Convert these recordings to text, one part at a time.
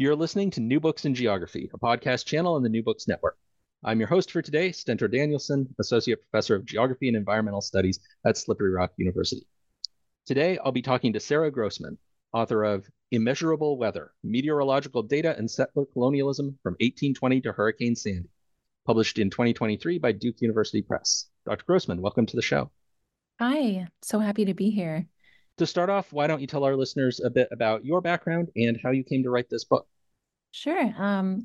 You're listening to New Books in Geography, a podcast channel on the New Books Network. I'm your host for today, Stentor Danielson, Associate Professor of Geography and Environmental Studies at Slippery Rock University. Today, I'll be talking to Sara Grossman, author of Immeasurable Weather Meteorological Data and Settler Colonialism from 1820 to Hurricane Sandy, published in 2023 by Duke University Press. Dr. Grossman, welcome to the show. Hi, so happy to be here to start off, why don't you tell our listeners a bit about your background and how you came to write this book? Sure. Um,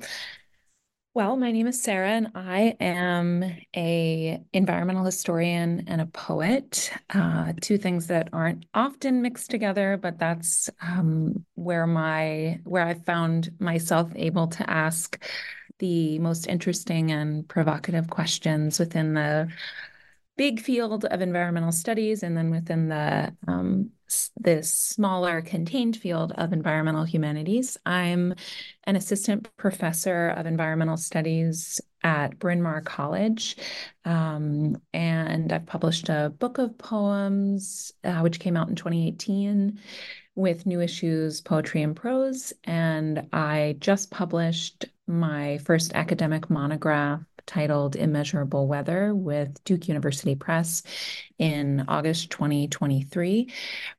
well, my name is Sara, and I am a environmental historian and a poet. Uh, two things that aren't often mixed together, but that's um, where my where I found myself able to ask the most interesting and provocative questions within the big field of environmental studies, and then within the um, this smaller contained field of environmental humanities. I'm an assistant professor of environmental studies at Bryn Mawr College. Um, and I've published a book of poems, uh, which came out in 2018 with New Issues Poetry and Prose. And I just published my first academic monograph titled Immeasurable Weather with Duke University Press in August 2023.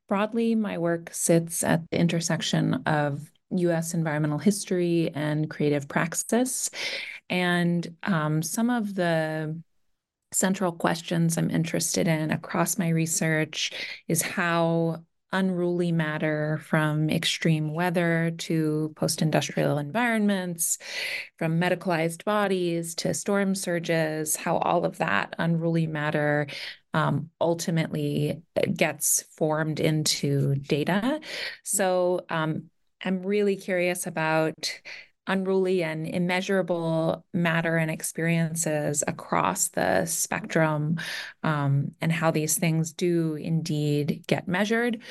Broadly, my work sits at the intersection of US environmental history and creative praxis. And um, some of the central questions I'm interested in across my research is how unruly matter from extreme weather to post industrial environments, from medicalized bodies to storm surges, how all of that unruly matter um, ultimately gets formed into data. So um, I'm really curious about unruly and immeasurable matter and experiences across the spectrum um, and how these things do indeed get measured.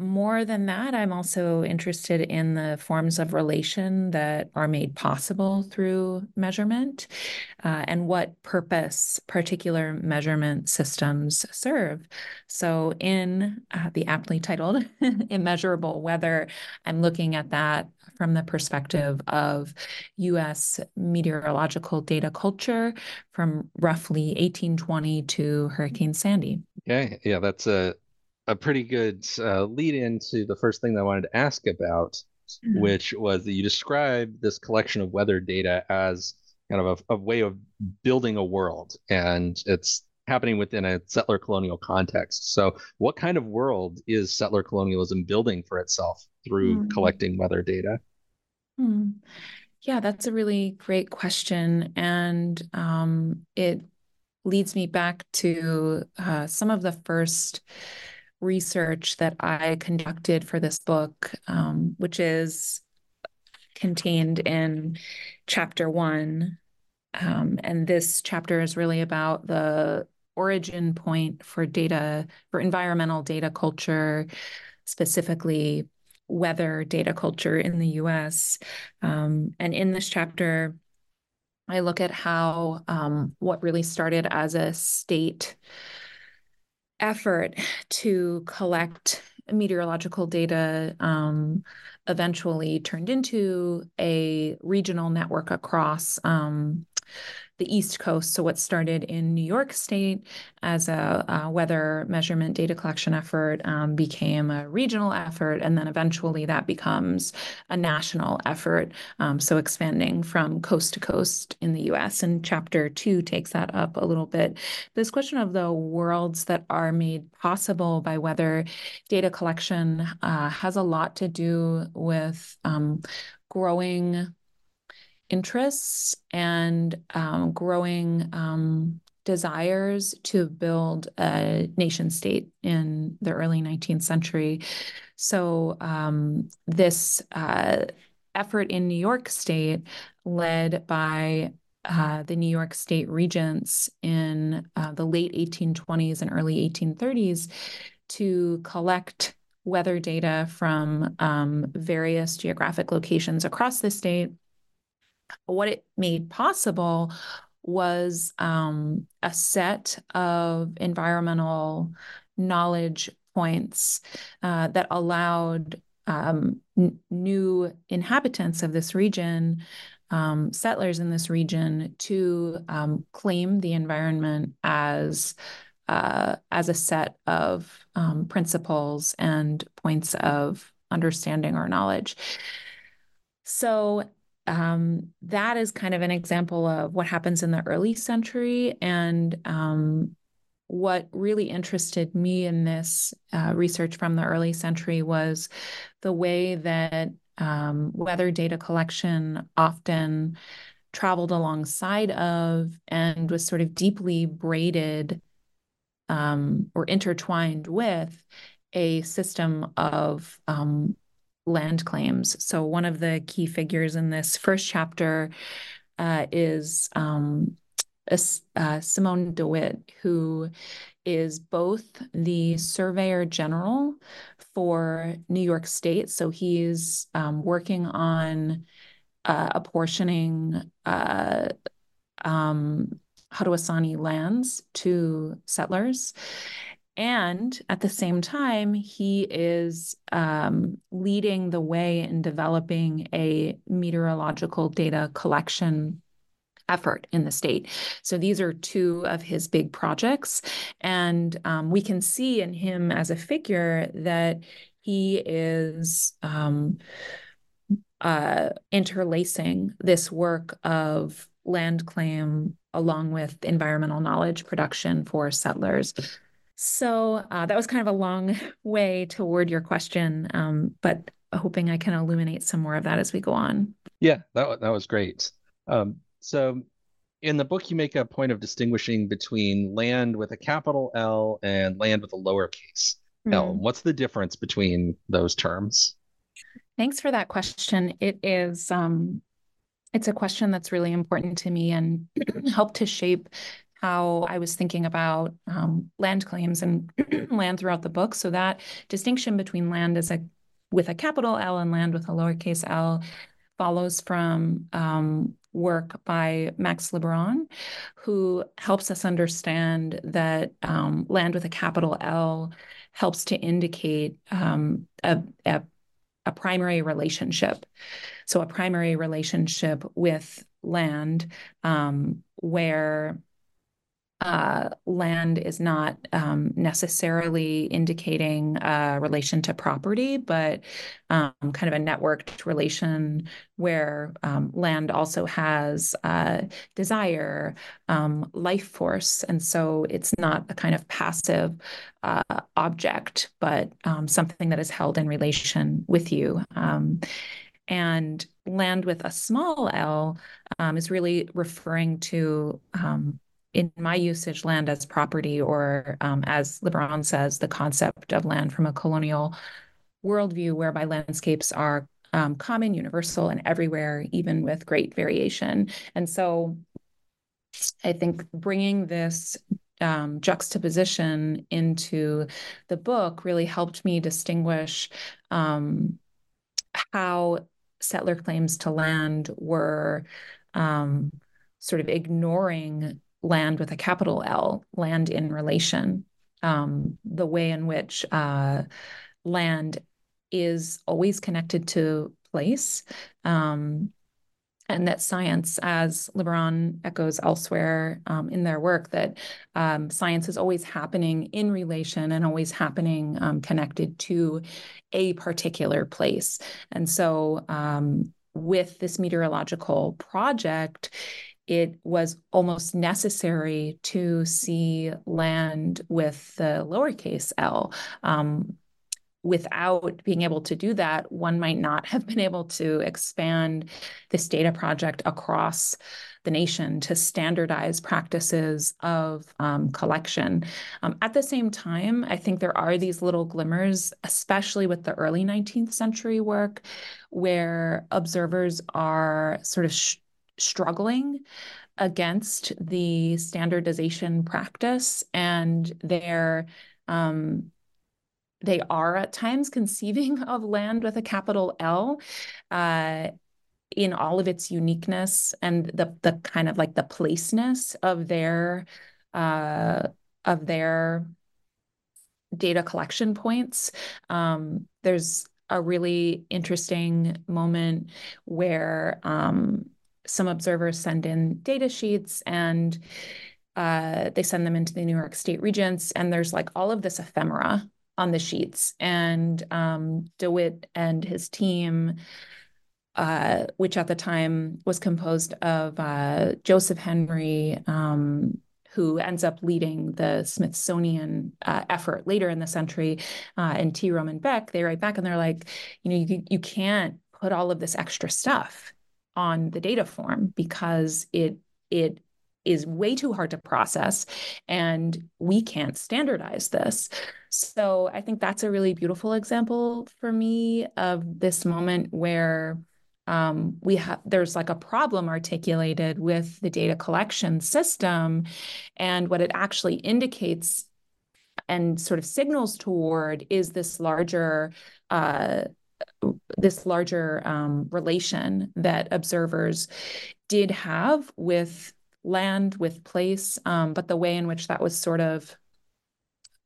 More than that, I'm also interested in the forms of relation that are made possible through measurement uh, and what purpose particular measurement systems serve. So, in uh, the aptly titled Immeasurable Weather, I'm looking at that from the perspective of US meteorological data culture from roughly 1820 to Hurricane Sandy. Okay, yeah, that's a a pretty good uh, lead into the first thing that I wanted to ask about, mm-hmm. which was that you described this collection of weather data as kind of a, a, way of building a world, and it's happening within a settler colonial context. So, what kind of world is settler colonialism building for itself through mm-hmm. collecting weather data? Hmm. Yeah, that's a really great question. And um, it leads me back to uh, some of the first research that I conducted for this book, um, which is contained in chapter one. Um, and this chapter is really about the origin point for data, for environmental data culture, specifically weather data culture in the US. Um, and in this chapter, I look at how um, what really started as a state effort to collect meteorological data um, eventually turned into a regional network across um, the East Coast. So, what started in New York State as a, a weather measurement data collection effort um, became a regional effort, and then eventually that becomes a national effort. Um, so, expanding from coast to coast in the US. And chapter two takes that up a little bit. This question of the worlds that are made possible by weather data collection uh, has a lot to do with um, growing interests and um, growing um, desires to build a nation state in the early 19th century. So um, this uh, effort in New York State, led by uh, the New York State regents in uh, the late 1820s and early 1830s, to collect weather data from um, various geographic locations across the state. What it made possible was um, a set of environmental knowledge points uh, that allowed um, n- new inhabitants of this region, um, settlers in this region, to um, claim the environment as uh, as a set of um, principles and points of understanding or knowledge. So um, that is kind of an example of what happens in the early century. And um, what really interested me in this uh, research from the early century was the way that um, weather data collection often traveled alongside of and was sort of deeply braided um, or intertwined with a system of um, land claims. So, one of the key figures in this first chapter uh, is um, uh, Simeon De Witt, who is both the Surveyor General for New York State. So, he's um, working on uh, apportioning uh, um, Haudenosaunee lands to settlers. And at the same time, he is um, leading the way in developing a meteorological data collection effort in the state. So these are two of his big projects. And um, we can see in him as a figure that he is um, uh, interlacing this work of land claim along with environmental knowledge production for settlers. So uh, that was kind of a long way toward your question, um, but hoping I can illuminate some more of that as we go on. Yeah, that that was great. Um, so in the book, you make a point of distinguishing between land with a capital L and land with a lowercase mm. L. What's the difference between those terms? Thanks for that question. It is um, it's a question that's really important to me and helped to shape how I was thinking about um, land claims and land throughout the book. So that distinction between land as a with a capital L and land with a lowercase l follows from um, work by Max Liboiron, who helps us understand that um, land with a capital L helps to indicate um, a, a a primary relationship. So, a primary relationship with land um, where uh, land is not um, necessarily indicating a relation to property, but um, kind of a networked relation where um, land also has uh, desire, um, life force. And so it's not a kind of passive uh, object, but um, something that is held in relation with you. Um, and land with a small l is really referring to in my usage, land as property, or um, as Liboiron says, the concept of land from a colonial worldview, whereby landscapes are um, common, universal, and everywhere, even with great variation. And so I think bringing this um, juxtaposition into the book really helped me distinguish um, how settler claims to land were um, sort of ignoring land with a capital L, land in relation, um, the way in which uh, land is always connected to place. Um, and that science, as Liboiron echoes elsewhere um, in their work, that um, science is always happening in relation and always happening um, connected to a particular place. And so, um, with this meteorological project, it was almost necessary to see land with the lowercase l. Um, without being able to do that, one might not have been able to expand this data project across the nation to standardize practices of um, collection. Um, at the same time, I think there are these little glimmers, especially with the early 19th century work, where observers are sort of sh- struggling against the standardization practice and they're um, they are at times conceiving of land with a capital L uh, in all of its uniqueness and the the kind of like the placeness of their uh, of their data collection points. Um, there's a really interesting moment where um, some observers send in data sheets and uh, they send them into the New York State Regents, and there's like all of this ephemera on the sheets. And um, DeWitt and his team, uh, which at the time was composed of uh, Joseph Henry, um, who ends up leading the Smithsonian uh, effort later in the century, uh, and T. Romeyn Beck, they write back and they're like, you know, you, you can't put all of this extra stuff on the data form because it it is way too hard to process and we can't standardize this. So I think that's a really beautiful example for me of this moment where um, we have there's like a problem articulated with the data collection system and what it actually indicates and sort of signals toward is this larger uh, this larger um, relation that observers did have with land with place, um, but the way in which that was sort of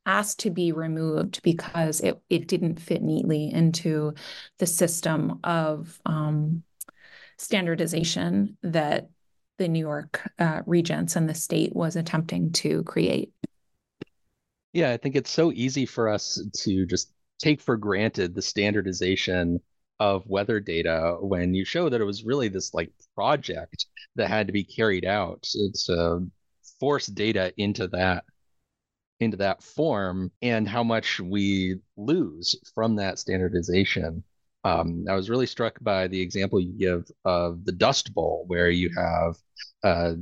asked to be removed because it, it didn't fit neatly into the system of um, standardization that the New York uh, Regents and the state was attempting to create. Yeah, I think it's so easy for us to just take for granted the standardization of weather data when you show that it was really this like project that had to be carried out to force data into that into that form and how much we lose from that standardization. Um, I was really struck by the example you give of the Dust Bowl, where you have, uh,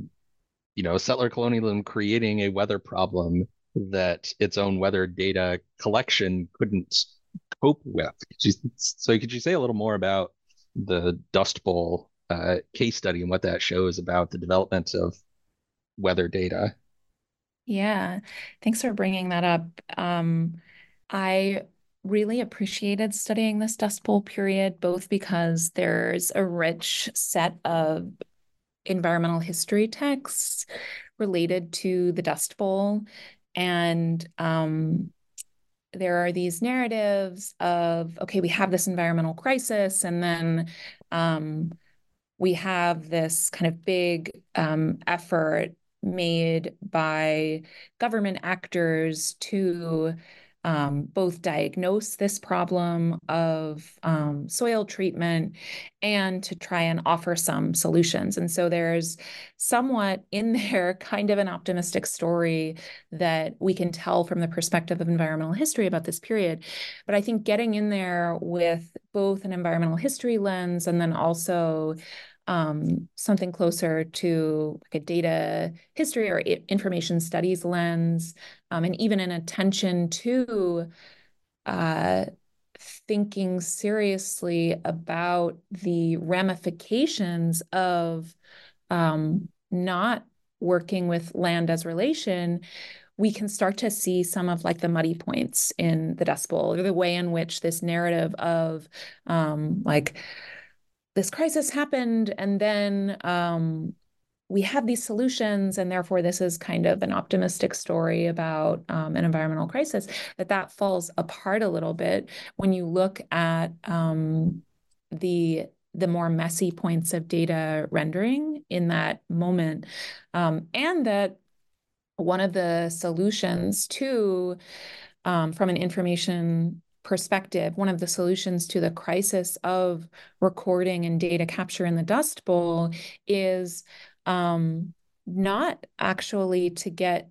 you know, settler colonialism creating a weather problem that its own weather data collection couldn't cope with. so could you say a little more about the Dust Bowl uh, case study and what that shows about the development of weather data? Yeah, thanks for bringing that up. Um, I really appreciated studying this Dust Bowl period, both because there's a rich set of environmental history texts related to the Dust Bowl. And um, there are these narratives of okay we have this environmental crisis and then um, we have this kind of big um, effort made by government actors to um, both diagnose this problem of um, soil treatment and to try and offer some solutions. And so there's somewhat in there kind of an optimistic story that we can tell from the perspective of environmental history about this period. But I think getting in there with both an environmental history lens and then also um, something closer to like a data history or information studies lens, um, and even an attention to uh, thinking seriously about the ramifications of um, not working with land as relation we can start to see some of like the muddy points in the Dust Bowl or the way in which this narrative of um, like this crisis happened and then um, we have these solutions and therefore this is kind of an optimistic story about um, an environmental crisis that that falls apart a little bit when you look at um, the the more messy points of data rendering in that moment um, and that one of the solutions to um, from an information perspective, one of the solutions to the crisis of recording and data capture in the Dust Bowl is um, not actually to get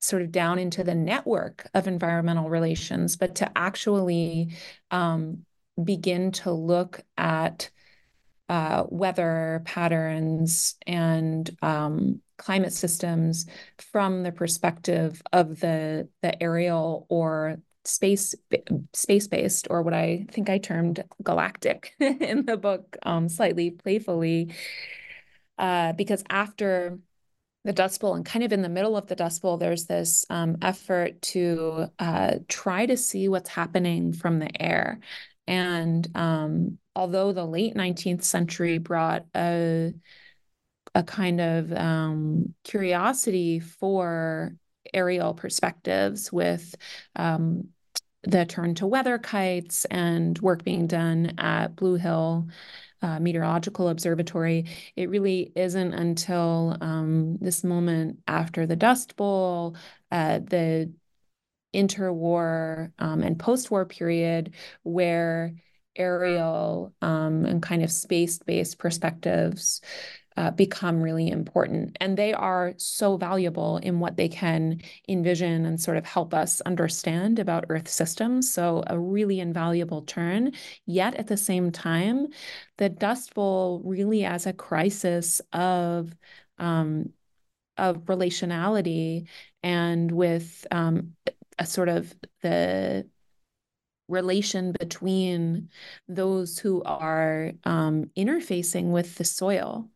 sort of down into the network of environmental relations, but to actually um, begin to look at uh, weather patterns and um, climate systems from the perspective of the the aerial or space space based or what I think I termed galactic in the book um, slightly playfully uh, because after the Dust Bowl and kind of in the middle of the Dust Bowl, there's this um, effort to uh, try to see what's happening from the air. And um, although the late 19th century brought a a kind of um, curiosity for aerial perspectives with um, the turn to weather kites and work being done at Blue Hill uh, Meteorological Observatory. It really isn't until um, this moment after the Dust Bowl, uh, the interwar um, and post-war period, where aerial um, and kind of space-based perspectives uh, become really important. And they are so valuable in what they can envision and sort of help us understand about Earth systems. So, a really invaluable turn. Yet at the same time, the Dust Bowl really as a crisis of um, of relationality and with um, a sort of the relation between those who are um, interfacing with the soil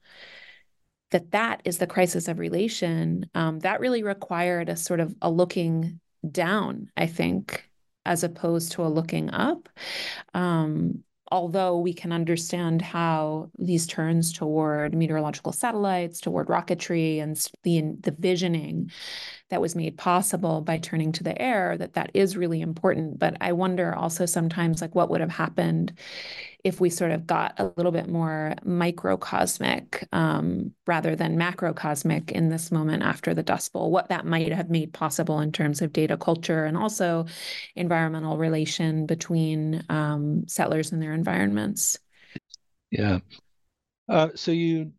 that that is the crisis of relation um, that really required a sort of a looking down i think as opposed to a looking up um, although we can understand how these turns toward meteorological satellites, toward rocketry, and the the visioning that was made possible by turning to the air, that that is really important. But I wonder also sometimes like what would have happened if we sort of got a little bit more microcosmic um, rather than macrocosmic in this moment after the Dust Bowl, what that might have made possible in terms of data culture and also environmental relation between um, settlers and their environments. Yeah. Uh, so you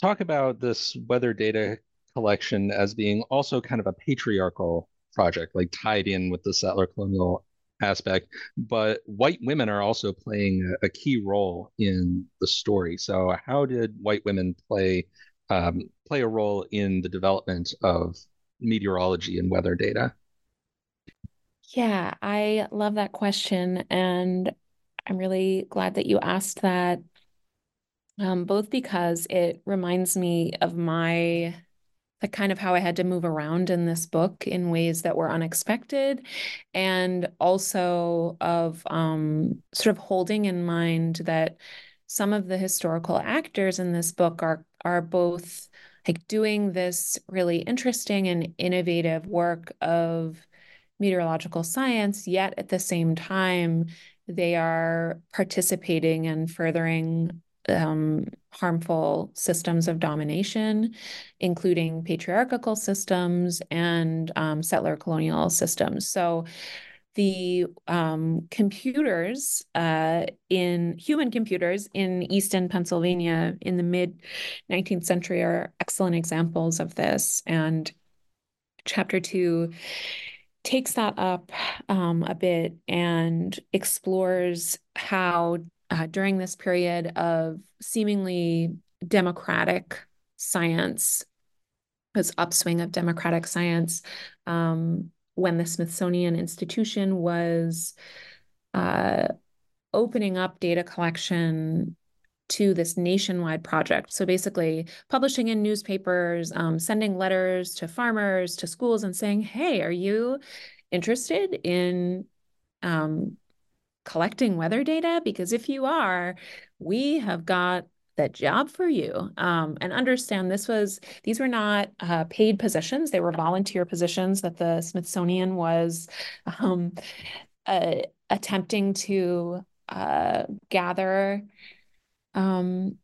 talk about this weather data collection as being also kind of a patriarchal project, like tied in with the settler colonial aspect, but white women are also playing a, key role in the story. So, how did white women play um, play a role in the development of meteorology and weather data? Yeah, I love that question, and I'm really glad that you asked that. Um, both because it reminds me of my like kind of how I had to move around in this book in ways that were unexpected, and also of um, sort of holding in mind that some of the historical actors in this book are are both like doing this really interesting and innovative work of meteorological science, yet at the same time, they are participating and furthering um, harmful systems of domination, including patriarchal systems and um, settler colonial systems. So the um, computers uh, in human computers in Easton, Pennsylvania in the mid 19th century are excellent examples of this. And chapter two takes that up um, a bit and explores how uh, during this period of seemingly democratic science, this upswing of democratic science, um, when the Smithsonian Institution was uh, opening up data collection to this nationwide project. So basically, publishing in newspapers, um, sending letters to farmers, to schools, and saying, "Hey, are you interested in um, collecting weather data? Because if you are, we have got the job for you. Um, and understand this was these were not uh, paid positions; they were volunteer positions that the Smithsonian was um, uh, attempting to uh, gather um,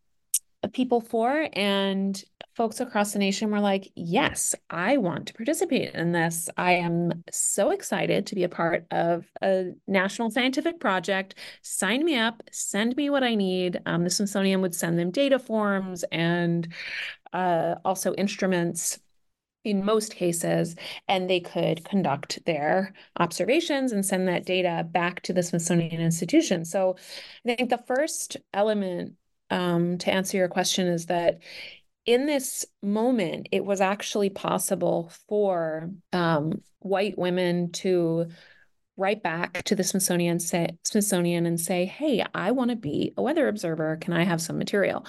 people for. And folks across the nation were like, yes, I want to participate in this. I am so excited to be a part of a national scientific project. Sign me up, send me what I need. Um, the Smithsonian would send them data forms and uh, also instruments in most cases, and they could conduct their observations and send that data back to the Smithsonian Institution. So I think the first element um, to answer your question is that in this moment, it was actually possible for um, white women to write back to the Smithsonian say, Smithsonian and say, "Hey, I want to be a weather observer. Can I have some material?"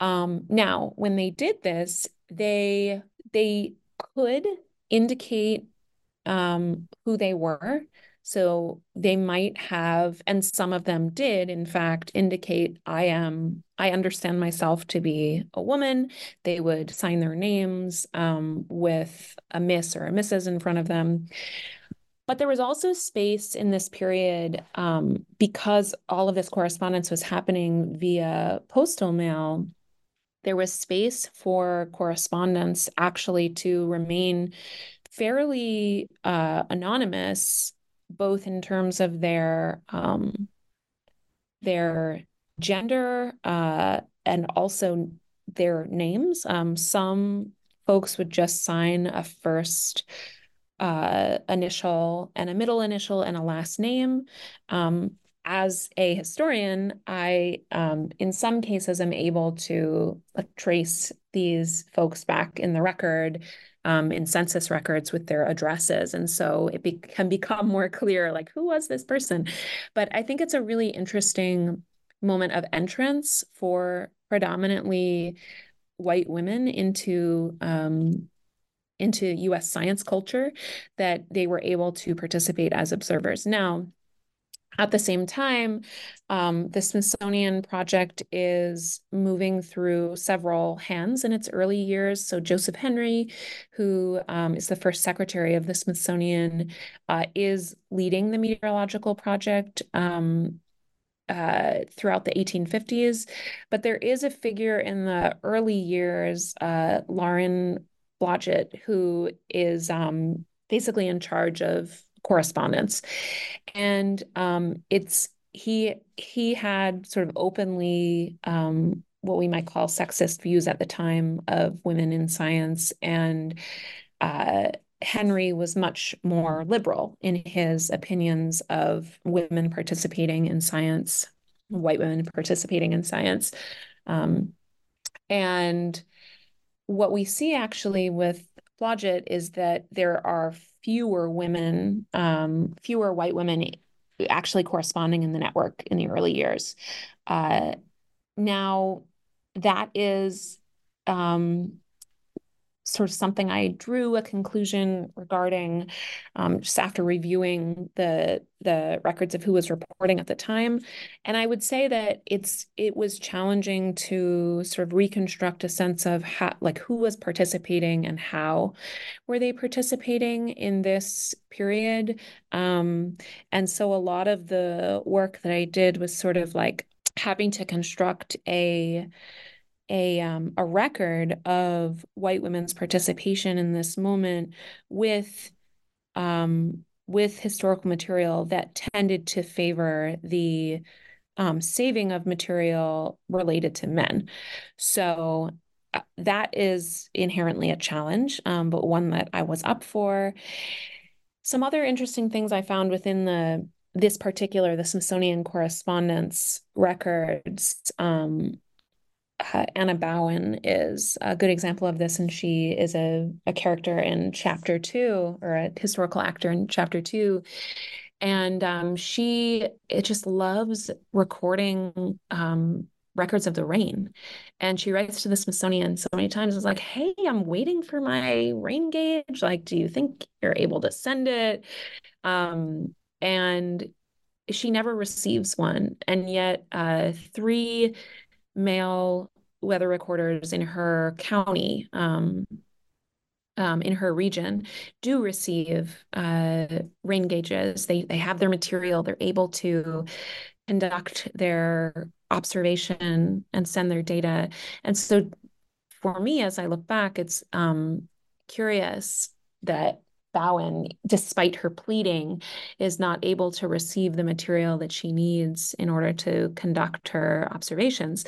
Um, now, when they did this, they they could indicate um, who they were. So they might have, and some of them did, in fact, indicate I am, I understand myself to be a woman. They would sign their names um, with a miss or a missus in front of them. But there was also space in this period um, because all of this correspondence was happening via postal mail. There was space for correspondence actually to remain fairly uh, anonymous, both in terms of their um, their gender uh, and also their names. Um, some folks would just sign a first uh, initial and a middle initial and a last name. Um, as a historian, I, um, in some cases, am able to trace these folks back in the record, um, in census records with their addresses. And so it be- can become more clear, like, who was this person? But I think it's a really interesting moment of entrance for predominantly white women into um, into US science culture that they were able to participate as observers. Now, at the same time, um, the Smithsonian Project is moving through several hands in its early years. So, Joseph Henry, who um, is the first secretary of the Smithsonian, uh, is leading the meteorological project. Um, uh, throughout the 1850s, but there is a figure in the early years, uh, Lorin Blodget, who is um, basically in charge of correspondence, and um, it's he he had sort of openly um, what we might call sexist views at the time of women in science, and uh, Henry was much more liberal in his opinions of women participating in science, white women participating in science, um, and what we see actually with Blodget is that there are fewer women, um, fewer white women actually corresponding in the network in the early years. Uh, now, that is um, sort of something I drew a conclusion regarding um, just after reviewing the the records of who was reporting at the time, and I would say that it's it was challenging to sort of reconstruct a sense of how like who was participating and how were they participating in this period, um, and so a lot of the work that I did was sort of like having to construct a a um, a record of white women's participation in this moment with um, with historical material that tended to favor the um, saving of material related to men. So uh, that is inherently a challenge, um, but one that I was up for. Some other interesting things I found within the this particular the Smithsonian correspondence records um, Anna Bowen is a good example of this, and she is a, a character in chapter two, or a historical actor in chapter two. And um, she it just loves recording um, records of the rain. And she writes to the Smithsonian so many times, it's like, hey, I'm waiting for my rain gauge. Like, do you think you're able to send it? Um, and she never receives one. And yet, uh, three male weather recorders in her county, um, um, in her region, do receive uh, rain gauges. They they have their material. They're able to conduct their observation and send their data. And so, for me, as I look back, it's um, curious that Bowen, despite her pleading, is not able to receive the material that she needs in order to conduct her observations.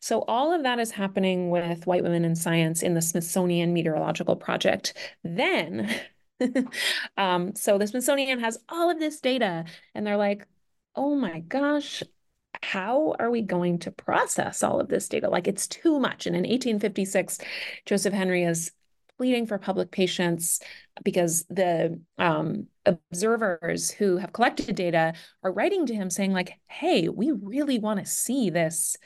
So, all of that is happening with white women in science in the Smithsonian Meteorological Project. Then, um, so the Smithsonian has all of this data, and they're like, oh my gosh, how are we going to process all of this data? Like it's too much. And in 1856, Joseph Henry is pleading for public patience because the um, observers who have collected data are writing to him saying like hey we really want to see this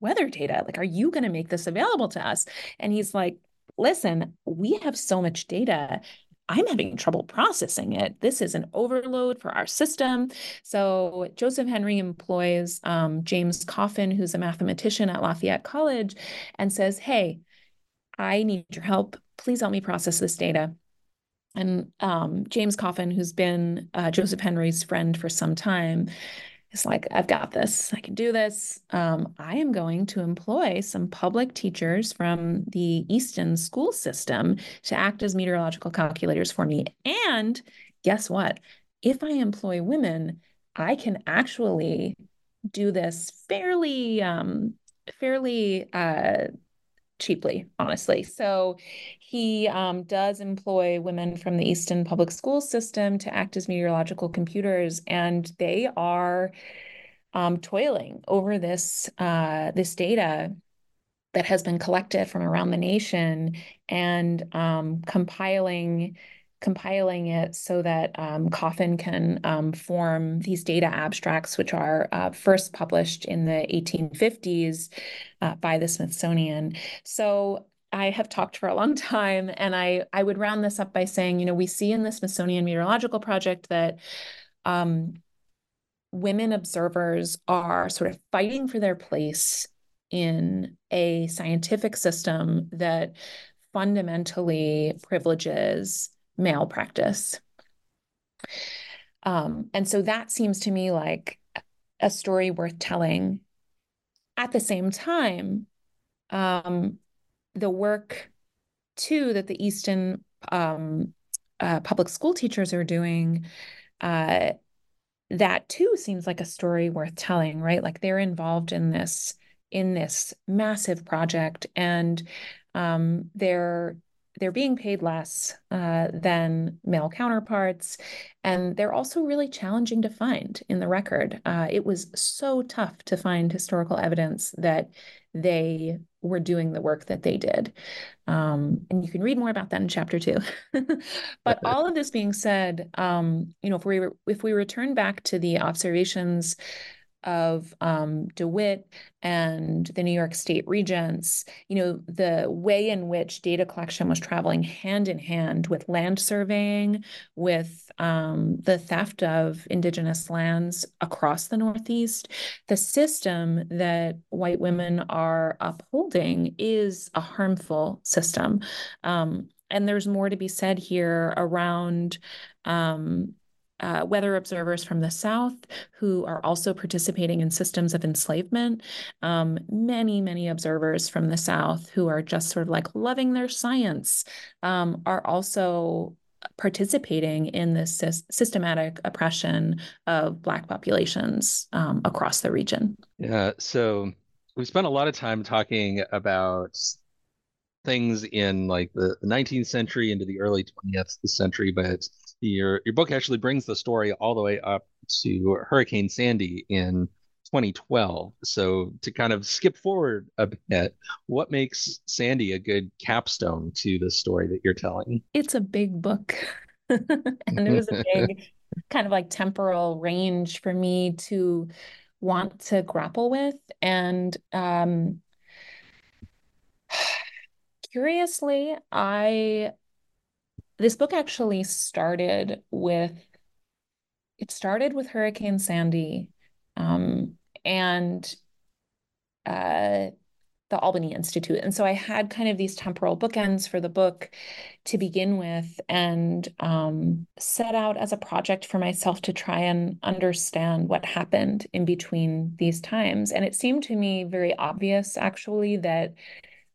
weather data like are you going to make this available to us and he's like listen we have so much data I'm having trouble processing it. This is an overload for our system. So Joseph Henry employs um, James Coffin, who's a mathematician at Lafayette College, and says, Hey, I need your help please help me process this data. And um, James Coffin, who's been uh, Joseph Henry's friend for some time, is like, I've got this. I can do this. Um, I am going to employ some public teachers from the Easton school system to act as meteorological calculators for me. And guess what? If I employ women, I can actually do this fairly, um, fairly uh, cheaply, honestly. So he um, does employ women from the Easton Public School System to act as meteorological computers, and they are um, toiling over this uh, this data that has been collected from around the nation and um, compiling compiling it so that um, Coffin can um, form these data abstracts, which are uh, first published in the 1850s uh, by the Smithsonian. So I have talked for a long time, and I, I would round this up by saying, you know, we see in the Smithsonian Meteorological Project that um, women observers are sort of fighting for their place in a scientific system that fundamentally privileges male practice. Um, and so that seems to me like a story worth telling. At the same time, um, the work too that the Easton um, uh, public school teachers are doing, uh, that too seems like a story worth telling, right? Like they're involved in this in this massive project, and um, they're they're being paid less uh, than male counterparts, and they're also really challenging to find in the record. Uh, it was so tough to find historical evidence that they were doing the work that they did. Um, and you can read more about that in chapter two. but all of this being said, um, you know, if we if we return back to the observations of um, DeWitt and the New York State Regents, you know, the way in which data collection was traveling hand in hand with land surveying, with um, the theft of indigenous lands across the Northeast, the system that white women are upholding is a harmful system. Um, and there's more to be said here around um, uh, weather observers from the South who are also participating in systems of enslavement. Um, many, many observers from the South who are just sort of like loving their science um, are also participating in this sy- systematic oppression of Black populations um, across the region. Yeah, so we spent a lot of time talking about things in like the 19th century into the early 20th century, but your your book actually brings the story all the way up to Hurricane Sandy in 2012. So to kind of skip forward a bit, what makes Sandy a good capstone to the story that you're telling? It's a big book. and it was a big kind of like temporal range for me to want to grapple with. And um, curiously, I this book actually started with it started with Hurricane Sandy um, and uh, the Albany Institute. And so I had kind of these temporal bookends for the book to begin with and um, set out as a project for myself to try and understand what happened in between these times. And it seemed to me very obvious, actually, that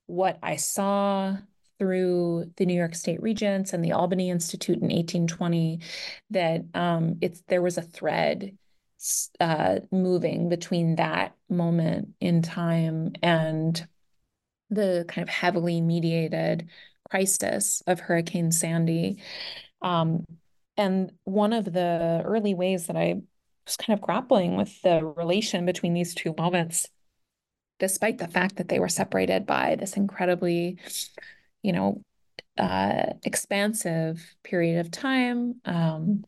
what I saw through the New York State Regents and the Albany Institute in 1820 that um, it's there was a thread uh, moving between that moment in time and the kind of heavily mediated crisis of Hurricane Sandy. Um, and one of the early ways that I was kind of grappling with the relation between these two moments, despite the fact that they were separated by this incredibly, you know, uh, expansive period of time, um,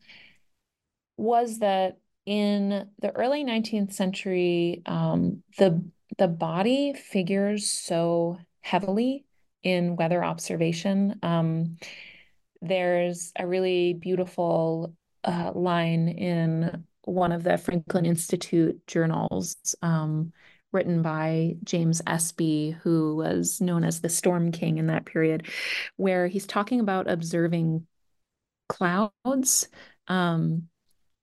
was that in the early 19th century, um, the the body figures so heavily in weather observation. Um, there's a really beautiful uh, line in one of the Franklin Institute journals um, written by James Espy, who was known as the Storm King in that period, where he's talking about observing clouds. Um,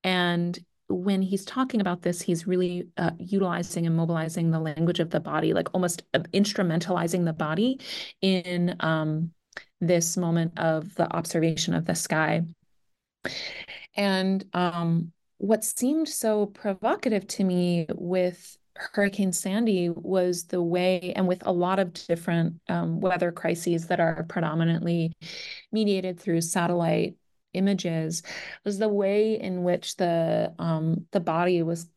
and when he's talking about this, he's really uh, utilizing and mobilizing the language of the body, like almost uh, instrumentalizing the body in um, this moment of the observation of the sky. And um, what seemed so provocative to me with Hurricane Sandy was the way, and with a lot of different um, weather crises that are predominantly mediated through satellite images was the way in which the um, the body was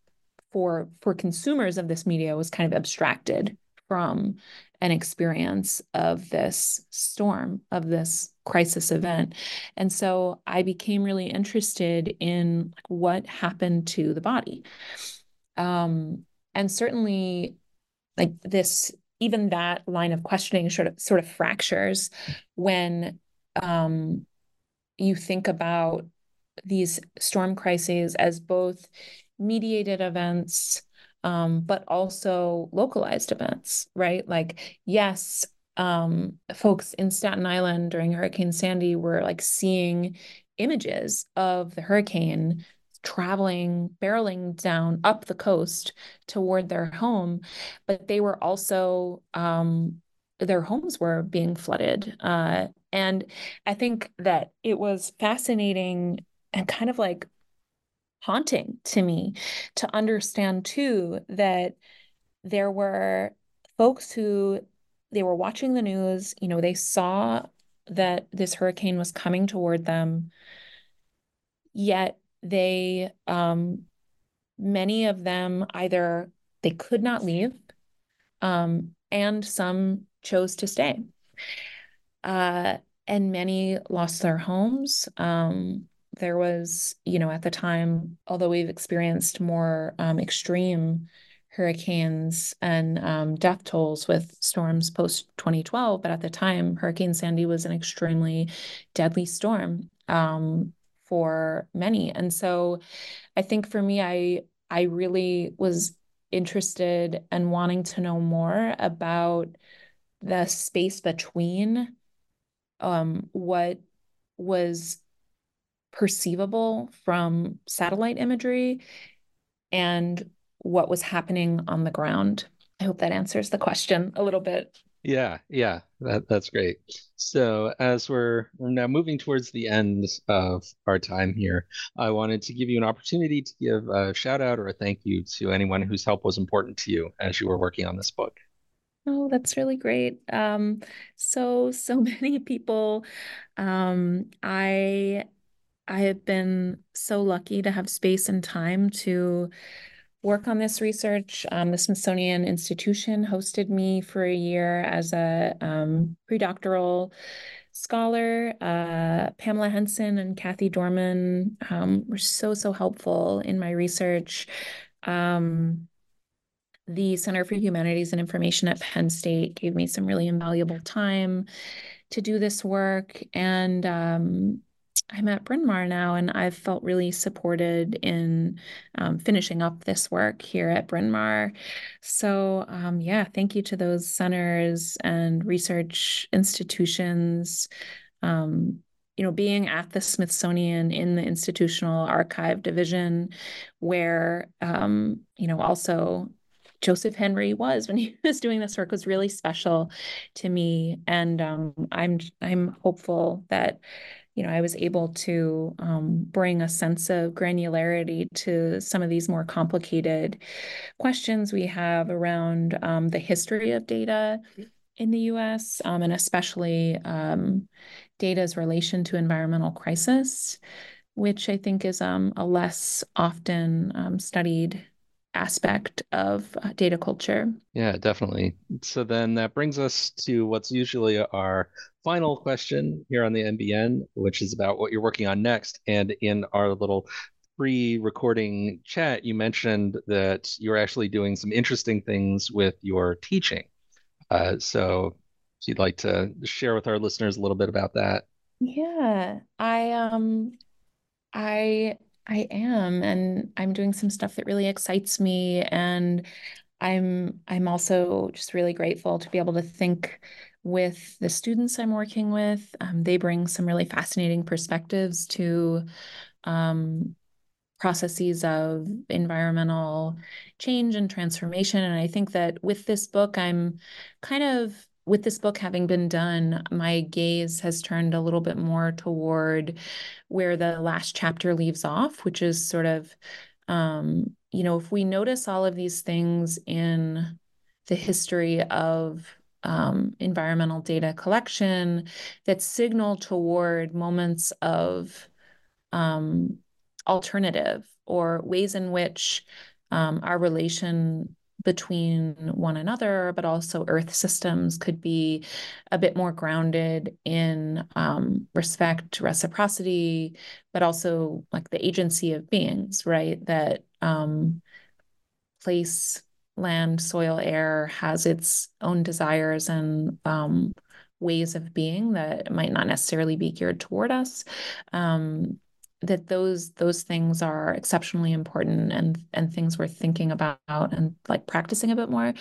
for for consumers of this media was kind of abstracted from an experience of this storm of this crisis event. And so i became really interested in what happened to the body. Um, and certainly like this even that line of questioning sort of sort of fractures when um, you think about these storm crises as both mediated events, um, but also localized events, right? Like, yes, um, folks in Staten Island during Hurricane Sandy were like seeing images of the hurricane traveling, barreling down up the coast toward their home, but they were also um, their homes were being flooded. Uh, and I think that it was fascinating and kind of like haunting to me to understand too that there were folks who they were watching the news, you know, they saw that this hurricane was coming toward them, yet they um many of them either they could not leave um and some chose to stay uh, and many lost their homes. Um, there was, you know, at the time, although we've experienced more um, extreme hurricanes and um, death tolls with storms post 2012, but at the time, Hurricane Sandy was an extremely deadly storm um, for many. And so I think for me, I I really was interested and wanting to know more about the space between um, what was perceivable from satellite imagery and what was happening on the ground. I hope that answers the question a little bit. Yeah, yeah, that, that's great. So, as we're, now moving towards the end of our time here, I wanted to give you an opportunity to give a shout out or a thank you to anyone whose help was important to you as you were working on this book. Oh, that's really great. Um, so so many people. Um, I I have been so lucky to have space and time to work on this research. Um, the Smithsonian Institution hosted me for a year as a um, pre-doctoral scholar. Uh, Pamela Henson and Kathy Dorman um, were so, so helpful in my research. Um, the Center for Humanities and Information at Penn State gave me some really invaluable time to do this work. And um, I'm at Bryn Mawr now, and I've felt really supported in um, finishing up this work here at Bryn Mawr. So, um, yeah, thank you to those centers and research institutions. Um, you know, being at the Smithsonian in the institutional archive division, where, um, you know, also Joseph Henry was when he was doing this work was really special to me, and um, I'm I'm hopeful that you know I was able to um, bring a sense of granularity to some of these more complicated questions we have around um, the history of data in the U.S. Um, and especially um, data's relation to environmental crisis, which I think is um, a less often um, studied aspect of uh, data culture. Yeah, definitely. So then that brings us to what's usually our final question here on the NBN, which is about what you're working on next. And in our little pre-recording chat, you mentioned that you're actually doing some interesting things with your teaching. Uh, so if you'd like to share with our listeners a little bit about that. Yeah, I um I I am and I'm doing some stuff that really excites me and I'm I'm also just really grateful to be able to think with the students I'm working with. Um, they bring some really fascinating perspectives to um, processes of environmental change and transformation. And I think that with this book, I'm kind of, with this book having been done, my gaze has turned a little bit more toward where the last chapter leaves off, which is sort of, um, you know, if we notice all of these things in the history of um, environmental data collection that signal toward moments of um, alternative or ways in which um, our relation between one another, but also Earth systems could be a bit more grounded in um, respect, reciprocity, but also like the agency of beings, right? That um, place, land, soil, air has its own desires and um, ways of being that might not necessarily be geared toward us. Um, that those those things are exceptionally important and and things worth thinking about and like practicing a bit more.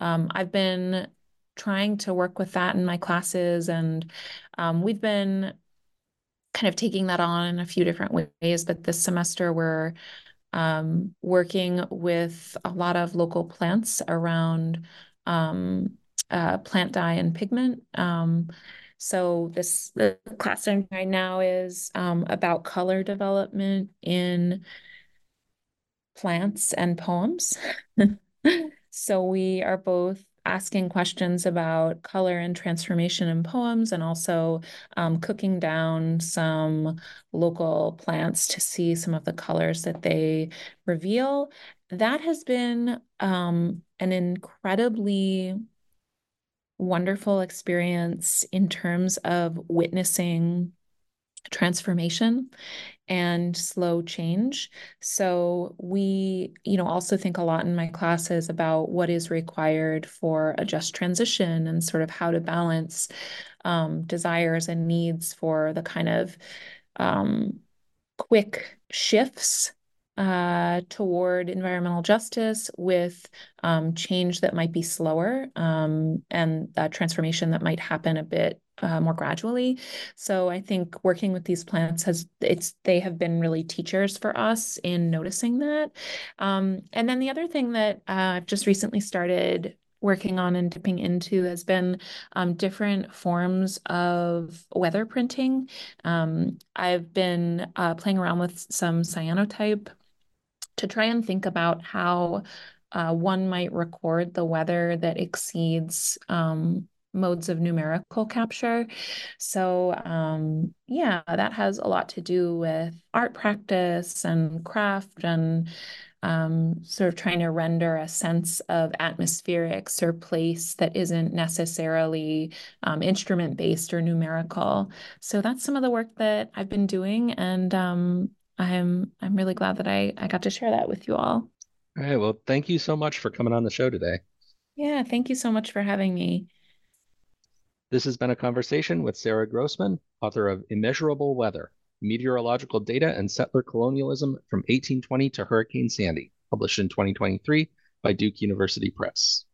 Um, I've been trying to work with that in my classes, and um, we've been kind of taking that on in a few different ways. But this semester we're um, working with a lot of local plants around um, uh, plant dye and pigment. So this the class I'm right now is um, about color development in plants and poems. so we are both asking questions about color and transformation in poems and also um, cooking down some local plants to see some of the colors that they reveal. That has been um, an incredibly wonderful experience in terms of witnessing transformation and slow change. So we, you know, also think a lot in my classes about what is required for a just transition and sort of how to balance um, desires and needs for the kind of um, quick shifts uh, toward environmental justice with um, change that might be slower um, and that transformation that might happen a bit uh, more gradually. So I think working with these plants has it's they have been really teachers for us in noticing that. Um, and then the other thing that uh, I've just recently started working on and dipping into has been um, different forms of weather printing. Um, I've been uh, playing around with some cyanotype to try and think about how uh, one might record the weather that exceeds um, modes of numerical capture. So, um, yeah, that has a lot to do with art practice and craft and um, sort of trying to render a sense of atmospherics or place that isn't necessarily um, instrument based or numerical. So that's some of the work that I've been doing, and um, I'm I'm really glad that I I got to share that with you all. All right. Well, thank you so much for coming on the show today. Yeah, thank you so much for having me. This has been a conversation with Sara Grossman, author of Immeasurable Weather Meteorological Data and Settler Colonialism from 1820 to Hurricane Sandy, published in 2023 by Duke University Press.